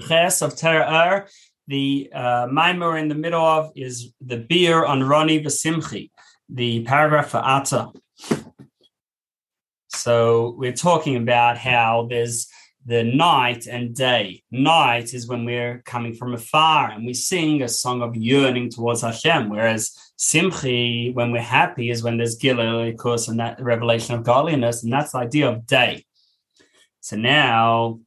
Ches of Terah The uh, Maimer in the middle of is the beer on Roni Vasimchi, the paragraph for Atta. So we're talking about how there's the night and day. Night is when we're coming from afar and we sing a song of yearning towards Hashem, whereas Simchi, when we're happy, is when there's Gilul, of course, and that revelation of godliness, and that's the idea of day. So now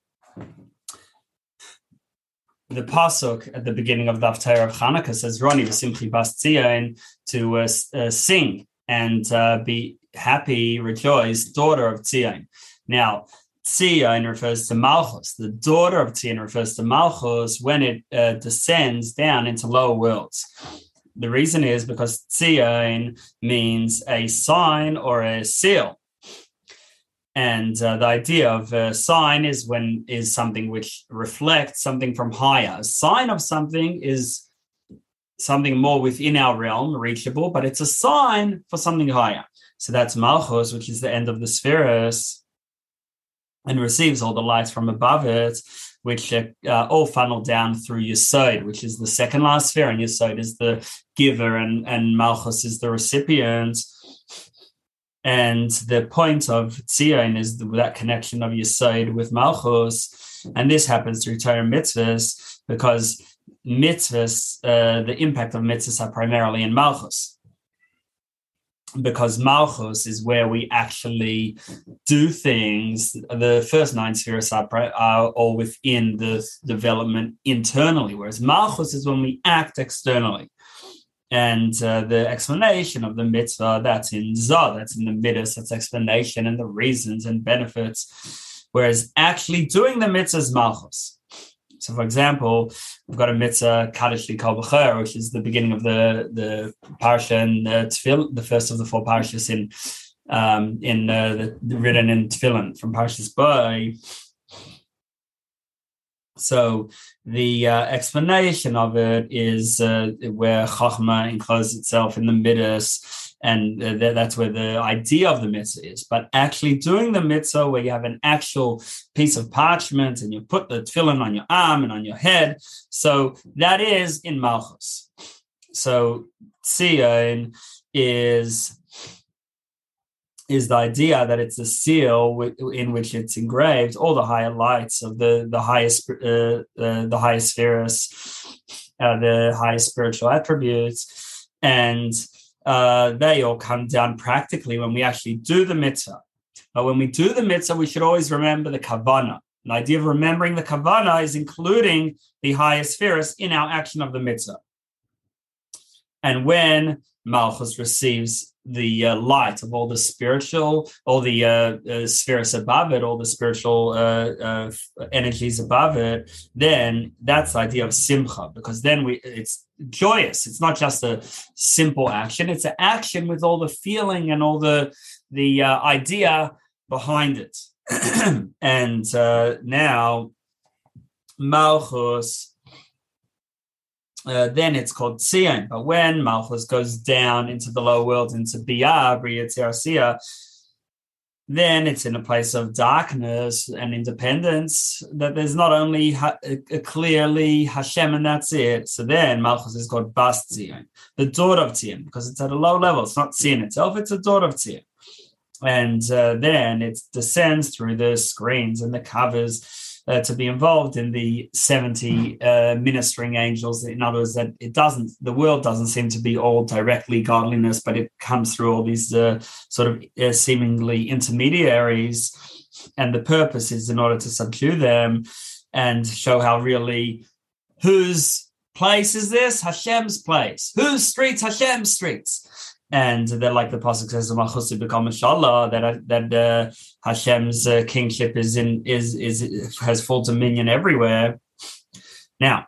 the pasuk at the beginning of the Haftarah of Hanukkah says, "Roni v'simchi bas tzion," to uh, uh, sing and uh, be happy, rejoice, daughter of Tzion." Now, Tzion refers to Malchus. The daughter of Tzion refers to Malchus when it uh, descends down into lower worlds. The reason is because Tzion means a sign or a seal. And uh, the idea of a sign is when is something which reflects something from higher. A sign of something is something more within our realm, reachable, but it's a sign for something higher. So that's Malchus, which is the end of the spheres, and receives all the lights from above it, which uh, all funneled down through Yesod, which is the second last sphere, and Yesod is the giver, and, and Malchus is the recipient. And the point of Tzion is that connection of Yesod with Malchus. And this happens through Torah mitzvahs because mitzvahs, uh, the impact of mitzvahs are primarily in Malchus. Because Malchus is where we actually do things. The first nine spheres are, are all within the development internally, whereas Malchus is when we act externally. And uh, the explanation of the mitzvah, that's in Zah, that's in the midas, that's explanation and the reasons and benefits. Whereas actually doing the mitzvah is malchus. So, for example, we've got a mitzvah, Kaddish B'cher, which is the beginning of the, the parsha and the tefil, the first of the four parshas in um, in uh, the, written in Tefillin from Parshas Bo. So the uh, explanation of it is uh, where Chachma encloses itself in the midas, and uh, that's where the idea of the mitzvah is. But actually doing the mitzvah, where you have an actual piece of parchment and you put the tefillin on your arm and on your head, so that is in Malchus. So tzion is is the idea that it's a seal w- in which it's engraved all the higher lights of the the highest uh, uh, the highest spheres, uh, the highest spiritual attributes, and uh, they all come down practically when we actually do the mitzvah. But when we do the mitzvah, we should always remember the kavana. The idea of remembering the kavana is including the highest spheres in our action of the mitzvah. And when Malchus receives the uh, light of all the spiritual, all the uh, uh, spheres above it, all the spiritual uh, uh, energies above it, then that's the idea of simcha, because then we it's joyous. It's not just a simple action; it's an action with all the feeling and all the the idea behind it. and now Malchus uh, then it's called Tzion. But when Malchus goes down into the lower world, into Biyah, Bria then it's in a place of darkness and independence that there's not only ha- clearly Hashem and that's it. So then Malchus is called Bas Tzion, the daughter of Tzion, because it's at a low level. It's not Tzion itself, it's a daughter of Tzion. And uh, then it descends through the screens and the covers uh, to be involved in the 70 uh, ministering angels. In other words, that it doesn't, the world doesn't seem to be all directly godliness, but it comes through all these uh, sort of uh, seemingly intermediaries. And the purpose is in order to subdue them and show how really whose place is this? Hashem's place. Whose streets? Hashem's streets and that like the pasuk says "Malchusu become inshallah that that uh, Hashem's uh, kingship is in is is has full dominion everywhere. Now,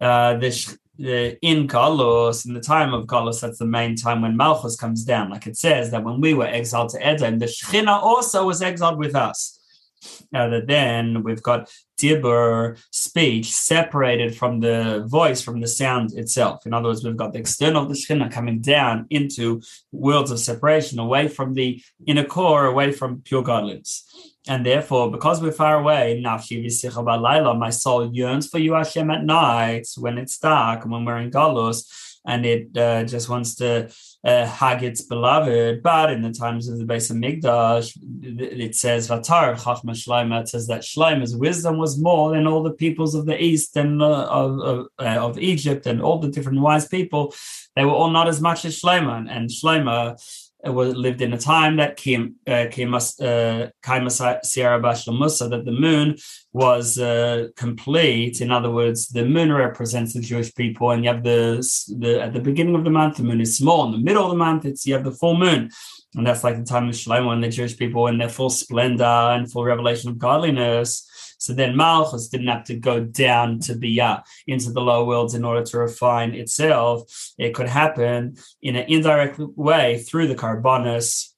uh, this uh, in Galus, in the time of Galus, that's the main time when Malchus comes down. Like it says that when we were exiled to Edom, the Shechina also was exiled with us. Now that then we've got dibur, speech, separated from the voice, from the sound itself. In other words, we've got the external of the Shekhinah coming down into worlds of separation, away from the inner core, away from pure godliness. And therefore, because we're far away, my soul yearns for you, Hashem, at night when it's dark when we're in Galus, and it uh, just wants to uh, beloved. But in the times of the base of Migdash, it says Vatar Chachma Shloima. It says that Shloima's wisdom was more than all the peoples of the east and uh, of uh, of, Egypt and all the different wise people. They were all not as much as Shloima, and Shloima lived in a time that came uh, came uh, Sierra Musa that the moon was uh, complete. In other words, the moon represents the Jewish people, and you have the, the at the beginning of the month, the moon is small. In the middle of the month, it's you have the full moon, and that's like the time of Shlomo and the Jewish people in their full splendor and full revelation of godliness. So then Malchus didn't have to go down to Biyah into the lower worlds in order to refine itself. It could happen in an indirect way through the Karbonis,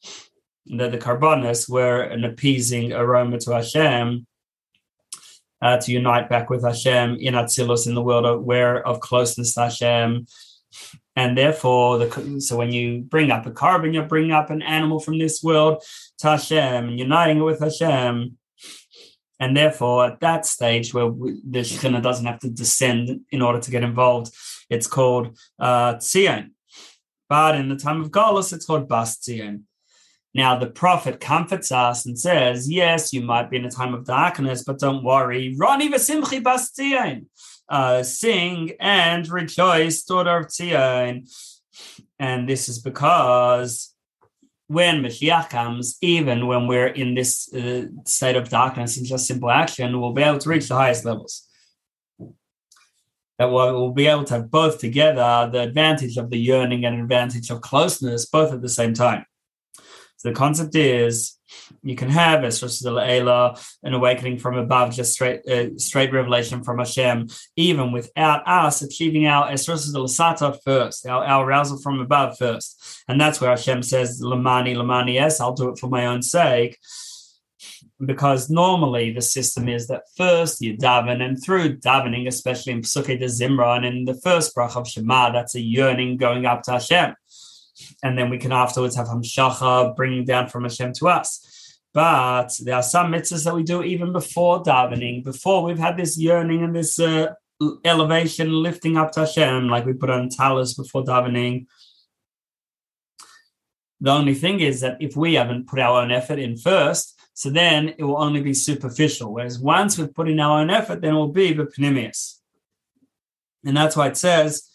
that the carbonus were an appeasing aroma to Hashem. Uh, to unite back with Hashem in Atzilus in the world of, where of closeness to Hashem, and therefore the so when you bring up a korban, you're bringing up an animal from this world to Hashem and uniting it with Hashem. And therefore, at that stage where we, the Shekhinah doesn't have to descend in order to get involved, it's called uh, Tzion. But in the time of Golos, it's called Bas. Now, the prophet comforts us and says, Yes, you might be in a time of darkness, but don't worry. Roni v'simchi Bas. Uh, sing and rejoice, daughter of Tzion. And this is because when Mashiach comes, even when we're in this uh, state of darkness and just simple action, we'll be able to reach the highest levels. That we'll, be able to have both together the advantage of the yearning and advantage of closeness, both at the same time. So the concept is you can have Esros Ela, an awakening from above, just straight uh, straight revelation from Hashem, even without us achieving our Esros Sata first, our, our arousal from above first. And that's where Hashem says, Lamani, Lamani, yes, I'll do it for my own sake. Because normally the system is that first you daven, and through davening, especially in Pesukei de Zimra and in the first brach of Shema, that's a yearning going up to Hashem and then we can afterwards have Hamshacha bringing down from Hashem to us. But there are some mitzvahs that we do even before davening, before we've had this yearning and this uh, elevation, lifting up to Hashem, like we put on talis before davening. The only thing is that if we haven't put our own effort in first, so then it will only be superficial. Whereas once we've put in our own effort, then it will be bepnimius. And that's why it says,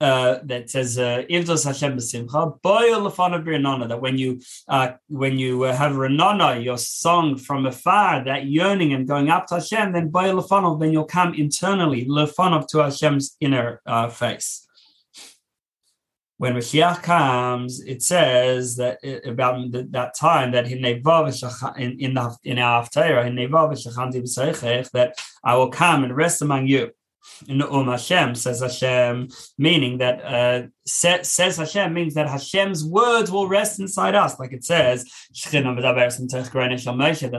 uh, that says Ivdos uh, Hashem b'simcha boil b'rinana that when you uh, when you uh, have renana your song from afar that yearning and going up to Hashem then boil lefanav then you'll come internally lefanav to Hashem's inner uh, face. When Mashiach comes, it says that about that time that in in in the in our Haftarah that I will come and rest among you in Um Hashem says Hashem, meaning that uh, says Hashem means that Hashem's words will rest inside us, like it says that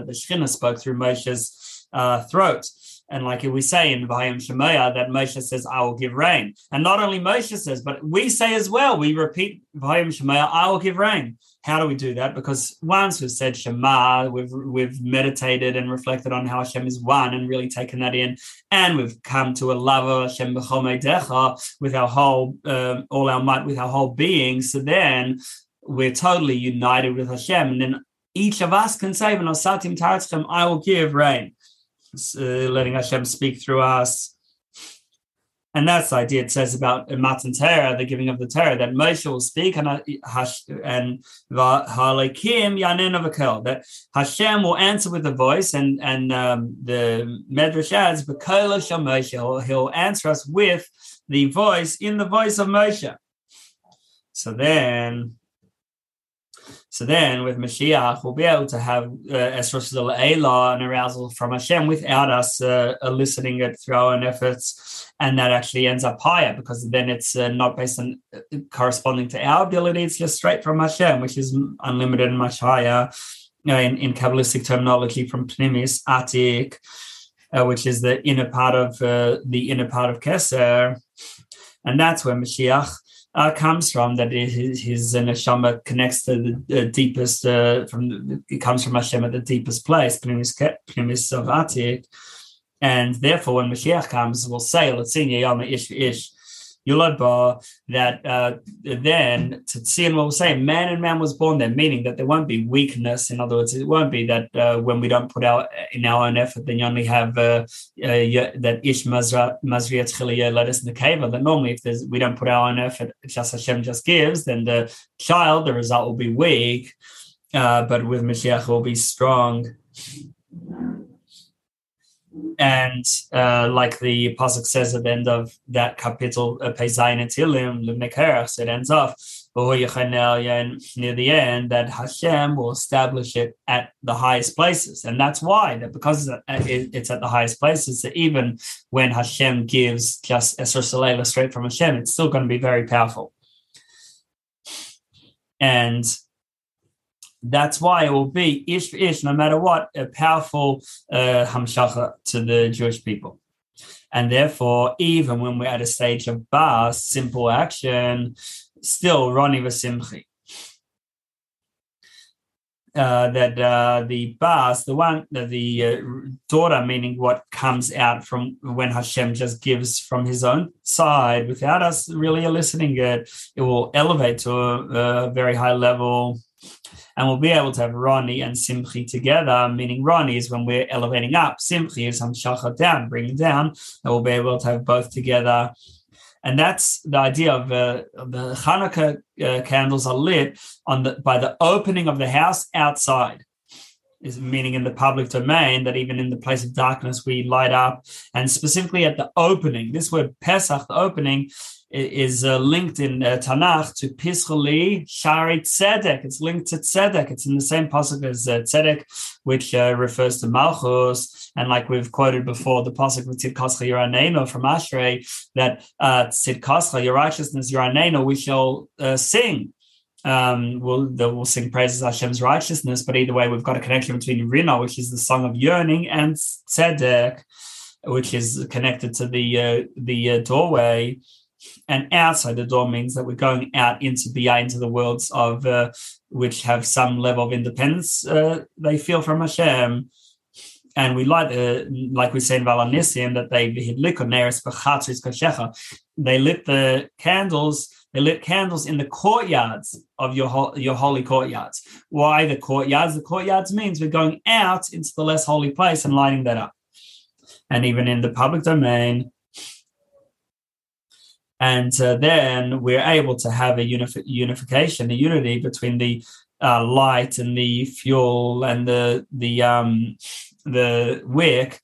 the Shekhinah spoke through Moshe's uh, throat. And like we say in Vayim Shemaya, that Moshe says, I will give rain. And not only Moshe says, but we say as well, we repeat Vayim Shemaya, I will give rain. How do we do that? Because once we've said Shema, we've we've meditated and reflected on how Hashem is one and really taken that in, and we've come to a love of Hashem with our whole, um, all our might, with our whole being. So then we're totally united with Hashem, and then each of us can say, I will give rain, uh, letting Hashem speak through us and that's the idea it says about Matan Torah, the giving of the Torah, that Moshe will speak and uh, that Hashem will answer with a voice, and and um, the Medrash adds, Moshe, he'll answer us with the voice in the voice of Moshe. So then so then with Mashiach, we'll be able to have uh, Esros Elah and arousal from Hashem without us uh, eliciting it through our own efforts. And that actually ends up higher because then it's uh, not based on uh, corresponding to our ability. It's just straight from Hashem, which is unlimited and much higher. uh, in, in Kabbalistic terminology from Pnimis, Atik, uh, which is the inner part of uh, the inner part of Keser, and that's where Mashiach uh, comes from. That his, his neshama connects to the, deepest uh, from. It comes from Hashem at the deepest place, Pnimis of Atik, and therefore when Mashiach comes, we'll say, "Let's sing Yama Ish Ish." Yulad that uh, then to see and what we're saying, man and man was born there, meaning that there won't be weakness. In other words, it won't be that uh, when we don't put out in our own effort, then you only have uh, uh that ish mazriat chiliyah let us in the cave. That normally, if there's we don't put our own effort, just Hashem just gives, then the child, the result will be weak. Uh, but with Mashiach, will be strong and uh, like the pasuk says at the end of that capital, uh, Pezayin Tilim, it ends off near the end that Hashem will establish it at the highest places, and that's why that because it's at the highest places, that even when Hashem gives just Esr Salela straight from Hashem, it's still going to be very powerful. And that's why it will be ish for ish, no matter what, a powerful uh, hamshacha to the Jewish people. And therefore, even when we're at a stage of bas, simple action, still Roni Vasimchi. Uh, that uh, the bas, the one, uh, the uh, daughter, meaning what comes out from when Hashem just gives from His own side without us really eliciting it, it will elevate to a, a very high level and we'll be able to have Rani and Simchi together, meaning Rani is when we're elevating up, Simchi is Hamshacha down, bringing down, and we'll be able to have both together. And that's the idea of uh, the Hanukkah uh, candles are lit on the by the opening of the house outside is meaning in the public domain that even in the place of darkness we light up and specifically at the opening this word pesach the opening is uh, linked in uh, Tanakh to Pischali Shari Tzedek. It's linked to Tzedek. It's in the same pasuk as uh, Tzedek, which uh, refers to Malchus. And like we've quoted before, the pasuk with Tzidkascha Yiraneno from Ashrei, that uh, your righteousness, Yiraneno, we shall uh, sing. Um, we'll, we'll sing praises Hashem's righteousness, but either way, we've got a connection between Rina, which is the song of yearning, and Tzedek, which is connected to the uh, the uh, doorway and outside the door means that we're going out into beyond into the worlds of uh, which have some level of independence uh, they feel from Hashem. And we like the like we say in Valanissim that they they lit the candles. They lit candles in the courtyards of your your holy courtyards. Why the courtyards? The courtyards means we're going out into the less holy place and lighting that up. And even in the public domain, and uh, then we're able to have a unif- unification, a unity between the uh, light and the fuel and the the um, the wick,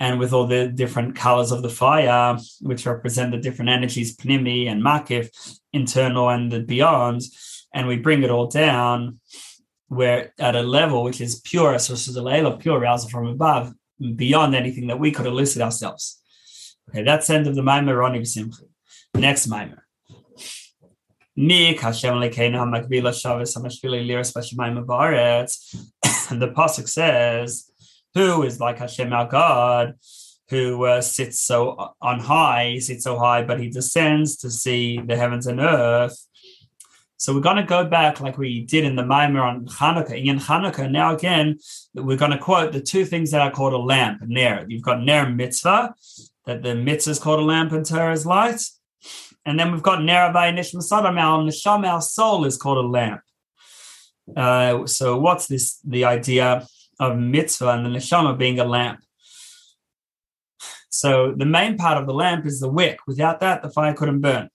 and with all the different colors of the fire, which represent the different energies, pnimi and makif, internal and the beyond, and we bring it all down. We're at a level which is pure, so the pure arousal from above, beyond anything that we could elicit ourselves. Okay, that's the end of the Maimar Roni B'Simchi. Next mimer. Mi Hashem Lekeinu HaMakbila Shavis HaMashvili Liras And the pasuk says, "Who is like Hashem our God, who uh, sits so on high, he sits so high, but he descends to see the heavens and earth." So we're going to go back like we did in the Maimer on Hanukkah. In Hanukkah, now again, we're going to quote the two things that are called a lamp, ner. You've got ner mitzvah, that the mitzvah is called a lamp and Torah's light. And then we've got Nerabai Nishma Sadam, our Neshama, our soul is called a lamp. Uh, so what's this, the idea of mitzvah and the Neshama being a lamp? So the main part of the lamp is the wick. Without that, the fire couldn't burn.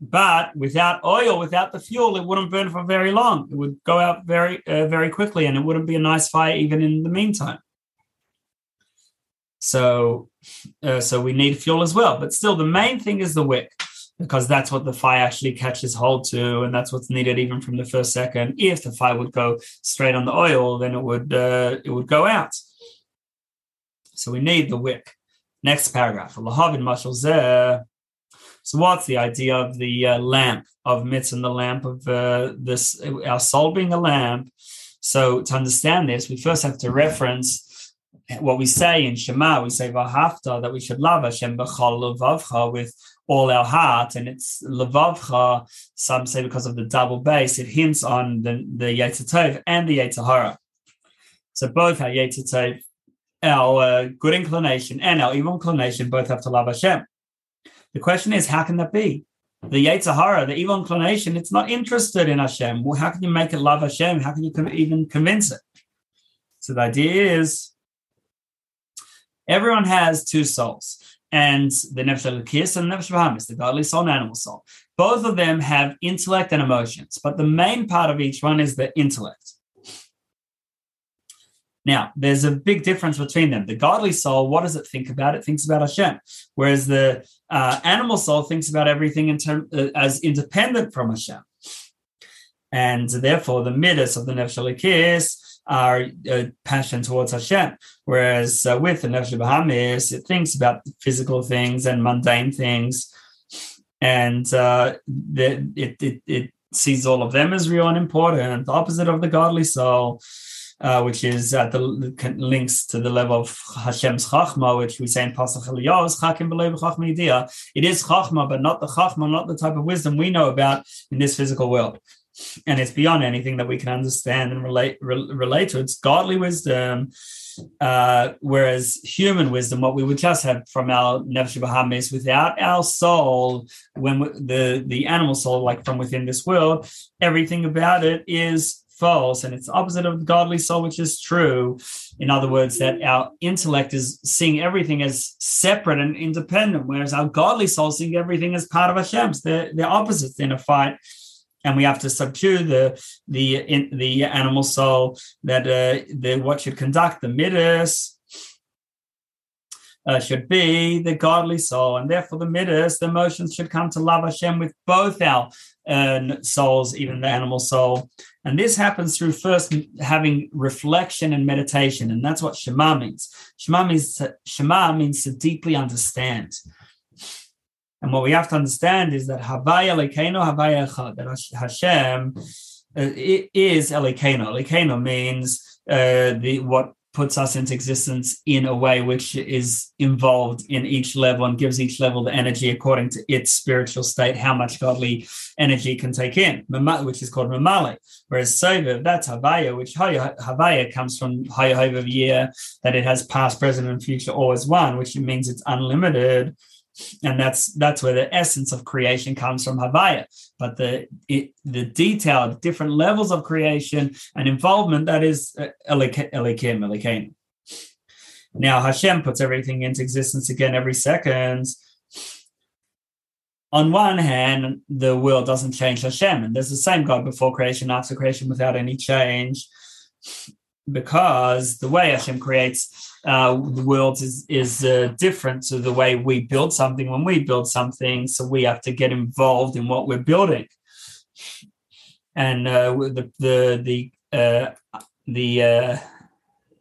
But without oil, without the fuel, it wouldn't burn for very long. It would go out very, uh, very quickly, and it wouldn't be a nice fire even in the meantime. So, uh, so we need fuel as well. But still, the main thing is the wick because that's what the fire actually catches hold to, and that's what's needed even from the first second. If the fire would go straight on the oil, then it would uh, it would go out. So we need the wick. Next paragraph. So what's the idea of the uh, lamp of mitz and the lamp of uh, this our soul being a lamp? So to understand this, we first have to reference what we say in Shema. We say Vahafta that we should love Hashem b'chol with all our heart, and it's levavcha. Some say because of the double base, it hints on the the Yetzer and the Yetzer So both our Yetzer our uh, good inclination, and our evil inclination both have to love Hashem. The question is, how can that be? The Yetzer the evil inclination, it's not interested in Hashem. Well, how can you make it love Hashem? How can you even convince it? So the idea is everyone has two souls, and the Nefesh Elokis and the Nefesh Bahamis, the godly soul and animal soul. Both of them have intellect and emotions, but the main part of each one is the intellect. Now, there's a big difference between them. The godly soul, what does it think about? It thinks about Hashem, whereas the uh, animal soul thinks about everything in term, uh, as independent from Hashem. And therefore, the midas of the Nefesh Elokis are uh, passion towards Hashem. Whereas uh, with the Nefesh Bahamis, it thinks about physical things and mundane things, and uh, the, it, it, it sees all of them as real and important, the opposite of the godly soul. Uh, which is at the links to the level of Hashem's Chachma, which we say in Pasach Chachma It is Chachma, but not the Chachma, not the type of wisdom we know about in this physical world and it's beyond anything that we can understand and relate re- relate to. It's godly wisdom, uh, whereas human wisdom, what we would just have from our nefesh bahamis, without our soul, when we, the the animal soul, like from within this world, everything about it is false, and it's opposite of the godly soul, which is true. In other words, that our intellect is seeing everything as separate and independent, whereas our godly soul seeing everything as part of Hashem's. They're, they're opposites in a fight and we have to subdue the the in, the animal soul that uh, the what should conduct the midas uh, should be the godly soul, and therefore the midas, the emotions should come to love Hashem with both our uh, souls, even the animal soul. And this happens through first having reflection and meditation, and that's what Shema means. Shema means Shema means to deeply understand. And what we have to understand is that Havaya Lekeno Havaya Echad, that Hashem uh, is Elekeno. Elekeno means uh, the what puts us into existence in a way which is involved in each level and gives each level the energy according to its spiritual state, how much godly energy can take in, which is called Mamale. Whereas Soviv, that's Havaya, which Havaya comes from Hayahova year, that it has past, present, and future always one, which means it's unlimited and that's that's where the essence of creation comes from Havaya. But the it, the detailed different levels of creation and involvement that is uh, Elikim Elikim. Now Hashem puts everything into existence again every second. On one hand, the world doesn't change Hashem, and there's the same God before creation, after creation, without any change, because the way Hashem creates uh, the world is is uh, different to the way we build something when we build something. So we have to get involved in what we're building, and uh, the the the uh, the uh,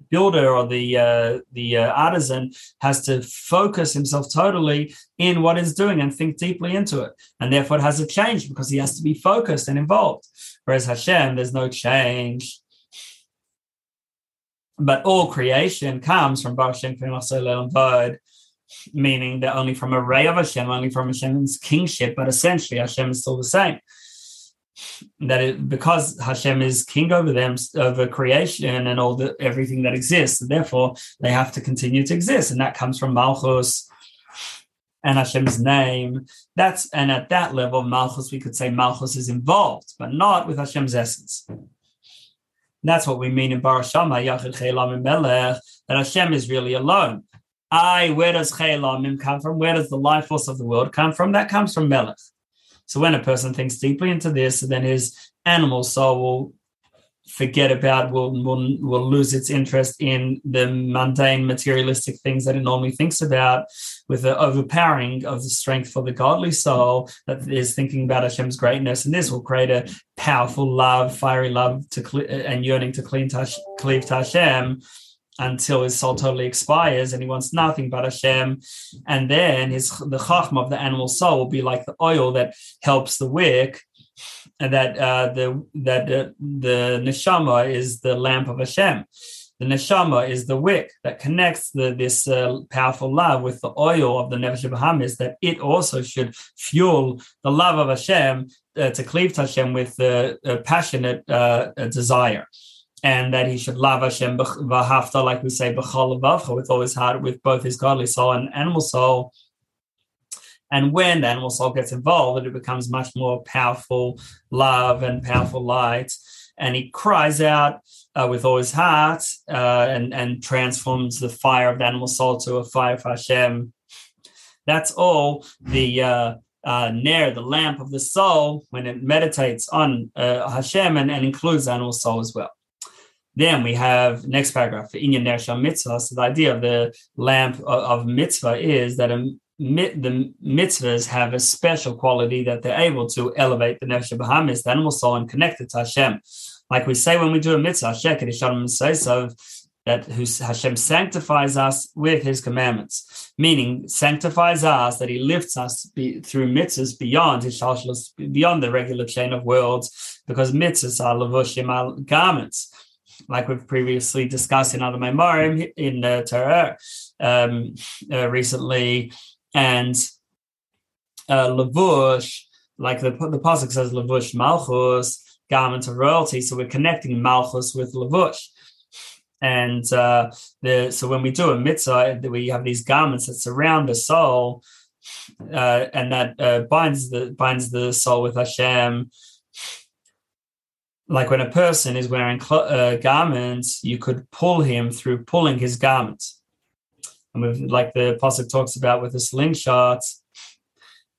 builder or the uh, the artisan has to focus himself totally in what he's doing and think deeply into it, and therefore it has a change because he has to be focused and involved. Whereas Hashem, there's no change but all creation comes from Baruch Shem Vod, meaning that only from a ray of Hashem, only from Hashem's kingship, but essentially Hashem is still the same. That it, because Hashem is king over them, over creation and all the everything that exists, therefore they have to continue to exist, and that comes from Malchus and Hashem's name. That's and at that level, Malchus, we could say Malchus is involved, but not with Hashem's essence. That's what we mean in Bar Shama, Yachid Chelamim Melech, that Hashem is really alone. I, where does Chelamim come from? Where does the life force of the world come from? That comes from Melech. So when a person thinks deeply into this, then his animal soul will forget about will, will will lose its interest in the mundane materialistic things that it normally thinks about with the overpowering of the strength for the godly soul that is thinking about Hashem's greatness and this will create a powerful love fiery love to and yearning to clean to, cleave to Hashem until his soul totally expires and he wants nothing but Hashem. And then his the chachma of the animal soul will be like the oil that helps the wick that uh, the that uh, the neshama is the lamp of Hashem. The neshama is the wick that connects the, this uh, powerful love with the oil of the Nefesh Bahamis, that it also should fuel the love of Hashem uh, to cleave to Hashem with a, a passionate uh, desire. And that he should love Hashem v'hafta, like we say, with all his heart, with both his godly soul and animal soul. And when the animal soul gets involved, it becomes much more powerful love and powerful light. And he cries out uh, with all his heart uh, and, and transforms the fire of the animal soul to a fire of Hashem. That's all the uh, uh, Nair, the lamp of the soul, when it meditates on uh, Hashem and, and includes animal soul as well. Then we have next paragraph, for Inyan Ner Mitzvah. So the idea of the lamp of, of mitzvah is that a the mitzvahs have a special quality that they're able to elevate the nefesh bahamis, the animal soul, and connect it to Hashem. Like we say when we do a mitzvah, so that Hashem sanctifies us with His commandments, meaning sanctifies us that He lifts us be, through mitzvahs beyond His beyond the regular chain of worlds, because mitzvahs are levushim garments, like we've previously discussed in other memorim in the Torah um, uh, recently and uh, lavush, like the the pasuk says, lavush malchus, garment of royalty. So we're connecting malchus with lavush. And uh, the so when we do a mitzvah, we have these garments that surround the soul, uh, and that uh, binds the binds the soul with Hashem. Like when a person is wearing cl- uh, garments, you could pull him through pulling his garments and like the pasuk talks about with the slingshot,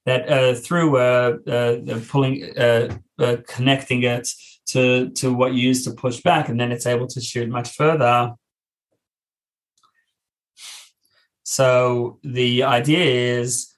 that uh, through uh, uh, pulling, uh, uh, connecting it to to what you use to push back, and then it's able to shoot much further. So the idea is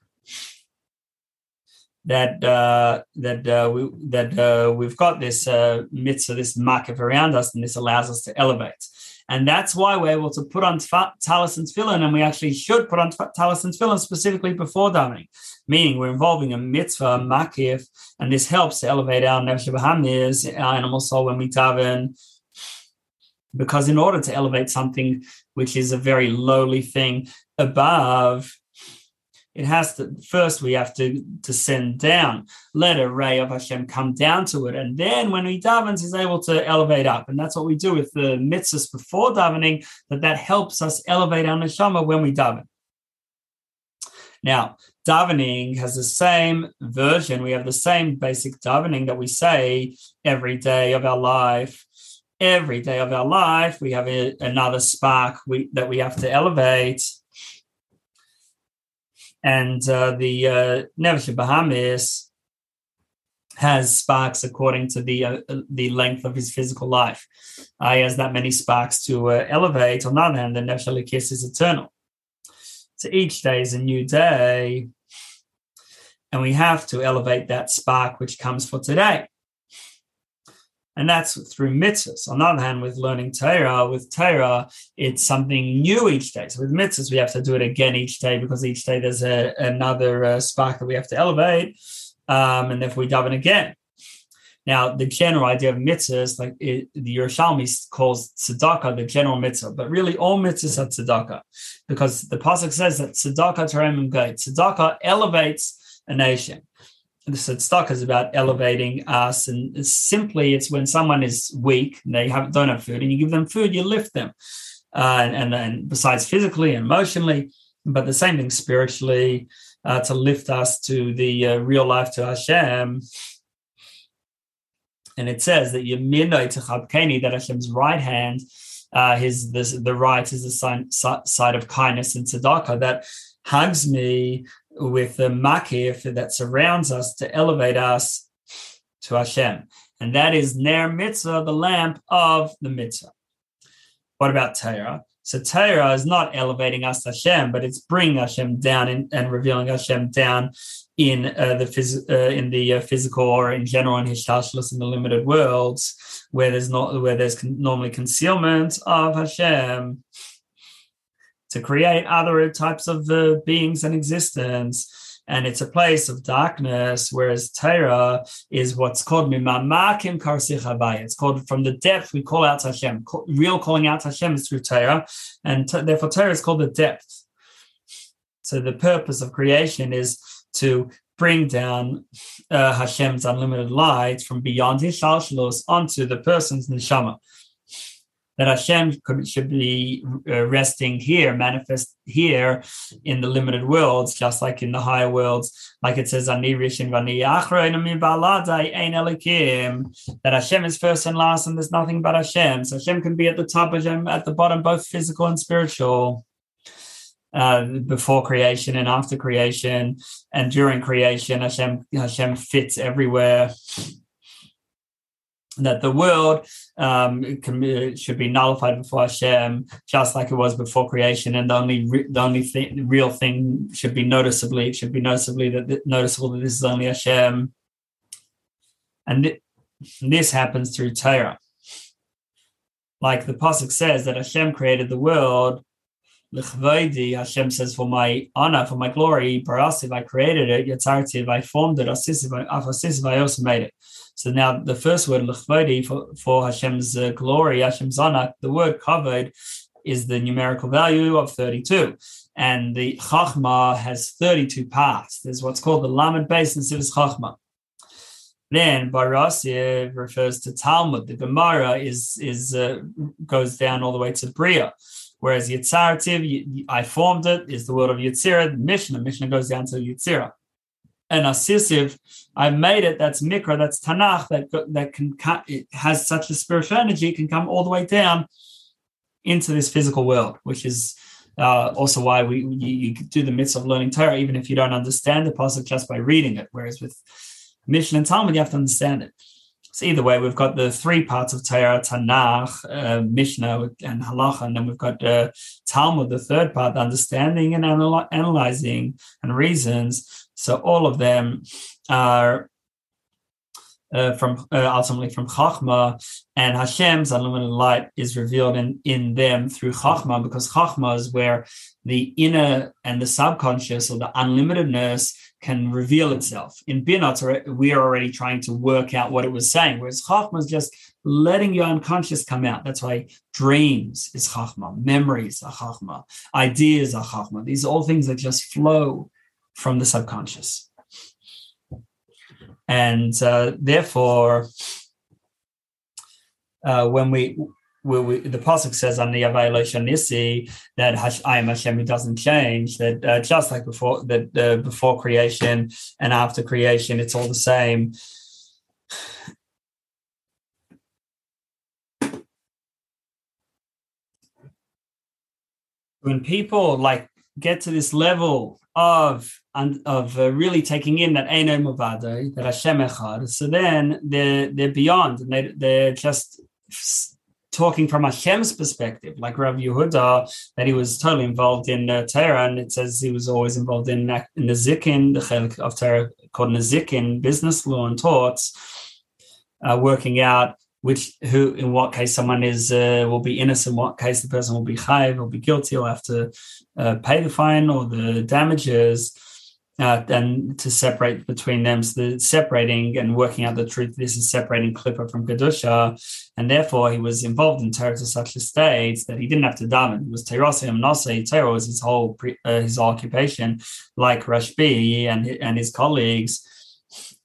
that uh, that uh, we that uh, we've got this uh, mitzvah, this market around us, and this allows us to elevate. And that's why we're able to put on talis and tefillin, and we actually should put on talis and tefillin specifically before davening, meaning we're involving a mitzvah, a makif, and this helps to elevate our nefesh bahamis, our animal soul when we daven. Because in order to elevate something which is a very lowly thing above it has to first we have to to send down. Let a ray of hashem come down to it. And then when he davens he's able to elevate up. And that's what we do with the mitzvahs before davening that that helps us elevate our neshama when we daven. Now davening has the same version. We have the same basic davening that we say every day of our life. Every day of our life we have a, another spark we, that we have to elevate and uh, the uh, Nefesh Bahamis has sparks according to the uh, the length of his physical life. Uh, he has that many sparks to uh, elevate. On the other hand, the Nefesh is eternal. So each day is a new day, and we have to elevate that spark which comes for today and that's through mitzvahs. On the other hand, with learning Torah, with Torah, it's something new each day. So with mitzvahs, we have to do it again each day because each day there's a, another uh, spark that we have to elevate, um, and therefore we daven again. Now, the general idea of mitzvahs, like it, the Yerushalmi calls tzedakah the general mitzvah, but really all mitzvahs are tzedakah, because the pasuk says that tzedakah terem gate. Tzedakah elevates a nation the tzedakah is about elevating us, and simply it's when someone is weak and they have don't have food, and you give them food, you lift them, uh, and, and besides physically and emotionally, but the same thing spiritually uh, to lift us to the uh, real life to Hashem. And it says that Yeminoi Techabkeni, that Hashem's right hand, uh, his the, the right is the sign, side of kindness and tzedakah that hugs me with the makif that surrounds us to elevate us to Hashem. And that is Ner Mitzvah, the lamp of the mitzvah. What about Torah? So Torah is not elevating us to Hashem, but it's bringing Hashem down in, and revealing Hashem down in uh, the phys- uh, in the uh, physical or in general in Hishtalshalos in the limited worlds, where there's not where there's con- normally concealment of Hashem to create other types of uh, beings and existence. and it's a place of darkness, whereas Torah is what's called mimamakim It's called from the depth we call out Hashem. Real calling out Hashem is through Torah, and t- therefore Torah is called the depth. So the purpose of creation is to bring down uh, Hashem's unlimited light from beyond his shalshalos onto the person's neshama that Hashem could, should be uh, resting here, manifest here in the limited worlds, just like in the higher worlds. Like it says, that Hashem is first and last, and there's nothing but Hashem. So Hashem can be at the top, Hashem at the bottom, both physical and spiritual. Uh, before creation and after creation, and during creation, Hashem Hashem fits everywhere that the world um, can, should be nullified before Hashem, just like it was before creation, and the only re- the only thing, real thing should be noticeably it should be noticeably that noticeable that this is only Hashem, and th- this happens through Torah. Like the pasuk says that Hashem created the world. Hashem says, "For my honor, for my glory, Barasiv, I created it. Yatzartiv, I formed it. Asisiv, I also made it." So now the first word l'chvodi for, for Hashem's uh, glory, Hashem's honor, the word covered is the numerical value of 32. And the Chachma has 32 parts. There's what's called the Lamed base and Sivis Chachma. Then Barasiev refers to Talmud. The Gemara is is uh, goes down all the way to Bria. Whereas Yitzarativ, I formed it, is the word of Yitzira. The Mishnah, Mishnah goes down to Yitzira and Asisiv, I made it. That's Mikra, that's Tanakh, that that can it has such a spiritual energy, it can come all the way down into this physical world, which is uh, also why we you, you, do the myths of learning Torah, even if you don't understand the pasuk just by reading it. Whereas with Mishnah and Talmud, you have to understand it. So either way, we've got the three parts of Torah, Tanakh, uh, Mishnah, and Halacha, and then we've got uh, Talmud, the third part, understanding and anal- analyzing and reasons. So all of them are uh, from uh, ultimately from Chachma, and Hashem's unlimited light is revealed in, in them through Chachma, because Chachma is where the inner and the subconscious or the unlimitedness can reveal itself. In Binot, we are already trying to work out what it was saying, whereas Chachma is just letting your unconscious come out. That's why dreams is Chachma, memories are Chachma, ideas are Chachma. These are all things that just flow from the subconscious. And uh, therefore, uh, when we, we, the pasuk says on the Nisi that I am Hashem who doesn't change. That uh, just like before, that uh, before creation and after creation, it's all the same. When people like get to this level of and of uh, really taking in that Eino Mavado, that Hashem Echad. So then they're they're beyond, and they they're just talking from Hashem's perspective, like Rav Yehuda, that he was totally involved in uh, Torah, and it says he was always involved in, in the Zikin, the chelik of Torah called Nezikin, business law and torts, uh, working out which who in what case someone is uh, will be innocent, what case the person will be chayiv, will be guilty, or have to uh, pay the fine or the damages, uh, and to separate between them. So the separating and working out the truth. This is separating Klippa from Kedusha, and therefore he was involved in Torah to such a state that he didn't have to daven. It was Terosim Nase. Torah was his whole pre, uh, his occupation, like Rashbi and and his colleagues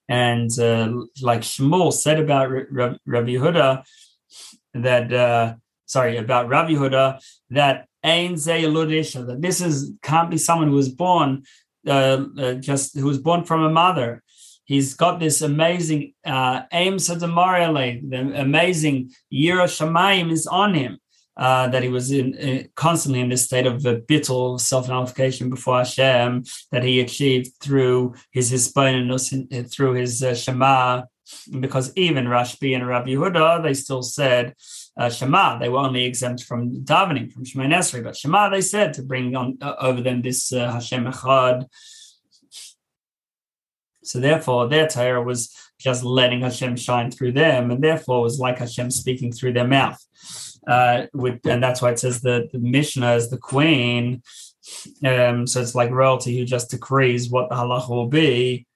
and uh, like Shmuel said about Rabbi Yehuda, that uh, sorry about Rabbi Yehuda, that Ein Ludish, that this is can't be someone who was born uh, uh, just who was born from a mother. He's got this amazing uh, aim the amazing Yira Shamayim is on him uh, that he was in, constantly in this state of uh, bittul self-nullification before Hashem that he achieved through his hisbonenus, uh, through his uh, Shema, because even Rashbi and Rabbi Yehuda, they still said uh, Shema. They were only exempt from davening, from Shema Nesri, but Shema they said to bring on uh, over them this uh, Hashem Echad. So therefore, their Torah was just letting Hashem shine through them, and therefore was like Hashem speaking through their mouth uh, with, and that's why it says that the Mishnah is the queen um, so it's like royalty who just decrees what the halacha will be.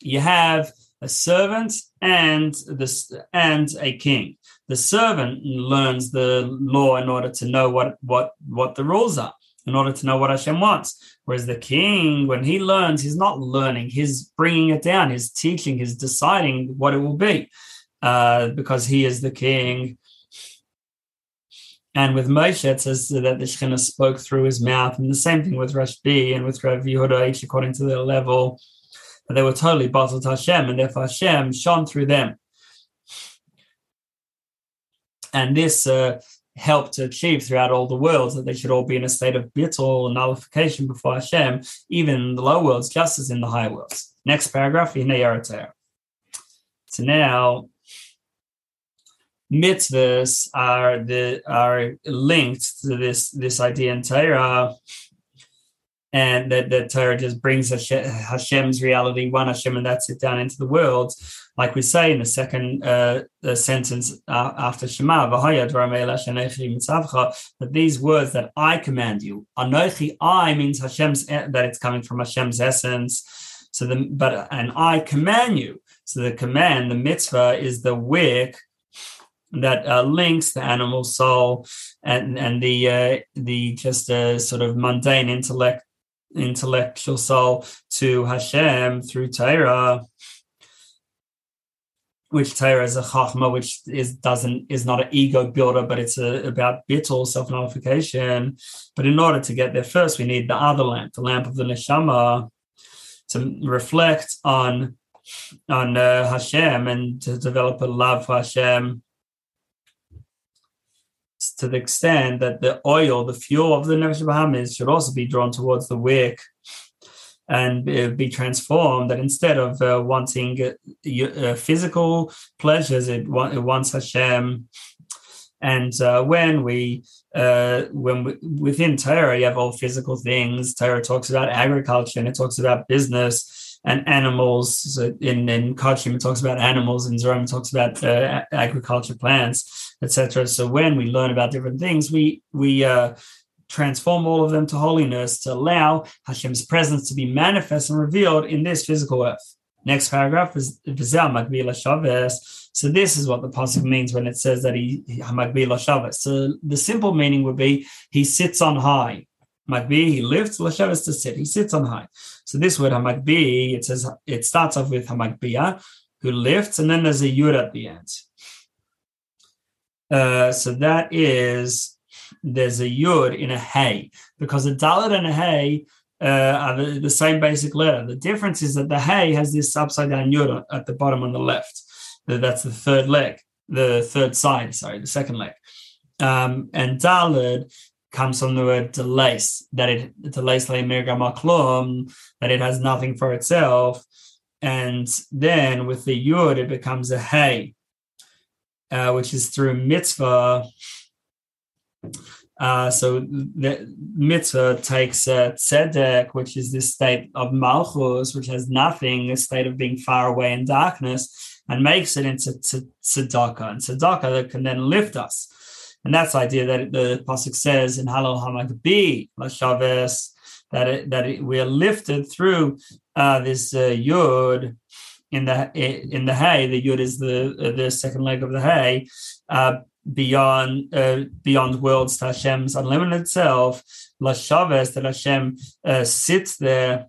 You have a servant and this and a king. The servant learns the law in order to know what what what the rules are, in order to know what Hashem wants. Whereas the king, when he learns, he's not learning; he's bringing it down, he's teaching, he's deciding what it will be, uh, because he is the king. And with Moshe, it says that the Shekhinah spoke through his mouth, and the same thing with Rashbi and with Rav Yehuda, each according to their level. But they were totally bottled Hashem, and therefore Hashem shone through them. And this uh, helped to achieve throughout all the worlds that they should all be in a state of bittul nullification before Hashem, even in the low worlds, just as in the high worlds. Next paragraph, So now mitzvahs are the are linked to this this idea in Torah, and that that Torah just brings Hashem's reality, one Hashem, and that's it down into the world. Like we say in the second uh, the sentence uh, after Shema, that these words that I command you, Anochi, I means Hashem's that it's coming from Hashem's essence. So the but and I command you. So the command, the mitzvah, is the wick that uh, links the animal soul and and the uh, the just a sort of mundane intellect intellectual soul to Hashem through Torah, which Torah is a chachma, which is doesn't is not an ego builder, but it's a, about bittul self nullification. But in order to get there first, we need the other lamp, the lamp of the neshama, to reflect on on uh, Hashem and to develop a love for Hashem to the extent that the oil, the fuel of the Nefesh Bahamis should also be drawn towards the wick and be transformed. That instead of uh, wanting uh, uh, physical pleasures, it, it, wants Hashem. And uh, when we, uh, when we, within Torah, you have all physical things. Torah talks about agriculture and it talks about business and animals. So in in Kodshim, it talks about animals, and Zeraim talks about uh, agriculture, plants, etc. So when we learn about different things, we we uh, transform all of them to holiness to allow Hashem's presence to be manifest and revealed in this physical earth. Next paragraph is Shaves. So this is what the pasuk means when it says that he Makbila Shaves. So the simple meaning would be he sits on high. Makbi, he lifts, Lashav to sit. He sits on high. So this word Hamakbi, it says it starts off with Hamakbiya, who lifts, and then there's a yud at the end. Uh, so that is there's a yud in a hay because a dalit and a hay uh, are the, the, same basic letter. The difference is that the hay has this upside down yud at the bottom on the left. That's the third leg, the third side. Sorry, the second leg. Um, and dalit comes from the word delace, that it delace maklum, that it has nothing for itself. And then with the yud, it becomes a hey, uh, which is through mitzvah. Uh, so the mitzvah takes uh, tzedek, which is this state of malchus, which has nothing, a state of being far away in darkness, and makes it into tzedakah. And tzedakah that can then lift us. And that's the idea that the pasuk says in Hallel Hamakbi Lashaves that it, that it, we are lifted through uh, this uh, yud in the in the hay. The yud is the the second leg of the hay. Uh, beyond uh, beyond worlds to Hashem's unlimited self, Lashaves, that Hashem uh, sits there.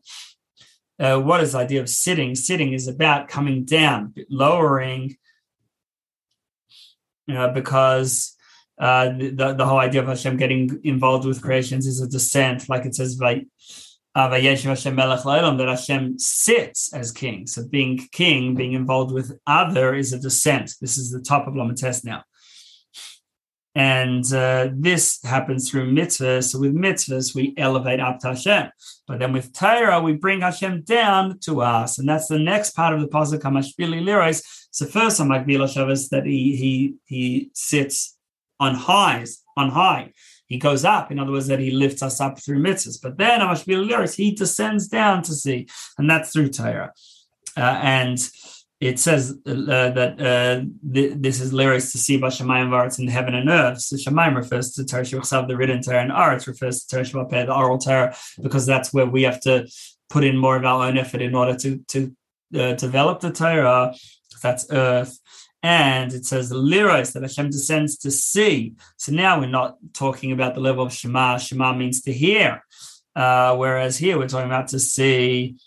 Uh, what is the idea of sitting? Sitting is about coming down, lowering, uh, because the, the whole idea of Hashem getting involved with creations is a descent, like it says, that Hashem sits as king. So being king, being involved with other is a descent. This is the top of Lamates now. And uh, this happens through mitzvahs. So with mitzvahs, we elevate up to Hashem. But then with Torah, we bring Hashem down to us. And that's the next part of the Pasuk, Hamashpili Liros. So first, Hamakbila Shabbos, that he, he, he sits on highs, on high. He goes up, in other words, that he lifts us up through mitzvahs. But then Amashbil Liris, he descends down to see, and that's through Torah. Uh, and it says uh, that uh, th- this is liros to see by Shemayim Varetz in heaven and earth. So Shemayim refers to Torah the written Torah, and Aretz refers to Torah the oral Torah, because that's where we have to put in more of our own effort in order to to uh, develop the Torah. That's earth. And it says the liros that Hashem descends to see. So now we're not talking about the level of Shema. Shema means to hear. Uh, whereas here we're talking about to see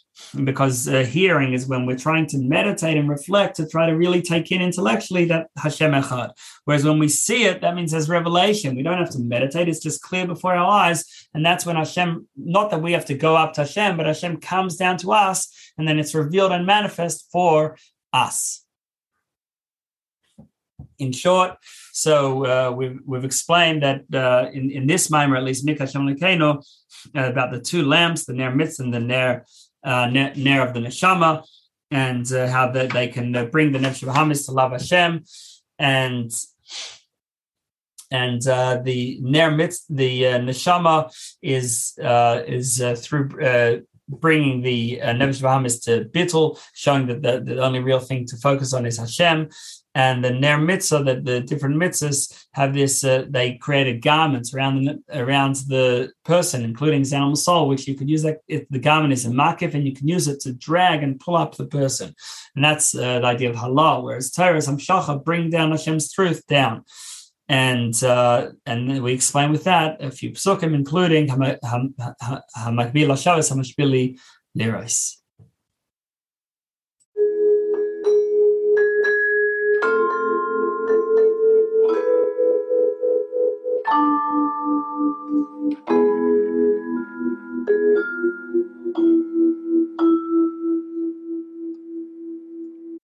because uh, hearing is when we're trying to meditate and reflect to try to really take in intellectually that Hashem Echad. Whereas when we see it, that means there's revelation. We don't have to meditate; it's just clear before our eyes, and that's when Hashem. Not that we have to go up to Hashem, but Hashem comes down to us, and then it's revealed and manifest for us. In short, so uh, we've we've explained that uh, in in this maamar, at least Mi K'Hashem uh, about the two lamps, the Ner Mitz and the Ner uh, Ner of the Neshama, and uh, how that they can uh, bring the Nefesh Bahamis to love Hashem, and and uh, the Ner Mitz, the Neshama is is through bringing the uh, Bahamis to Bittul, showing that the, the only real thing to focus on is Hashem, and the ner mitzvah that the different mitzvahs have this uh, they created garments around the around the person including animal soul which you could use that if the garment is a makif and you can use it to drag and pull up the person. And that's uh, the idea of haalah whereas Torah hamshacha bring down Hashem's truth down. And uh, and we explain with that a few psukim including hamakbil hashavas hamashpili liros you.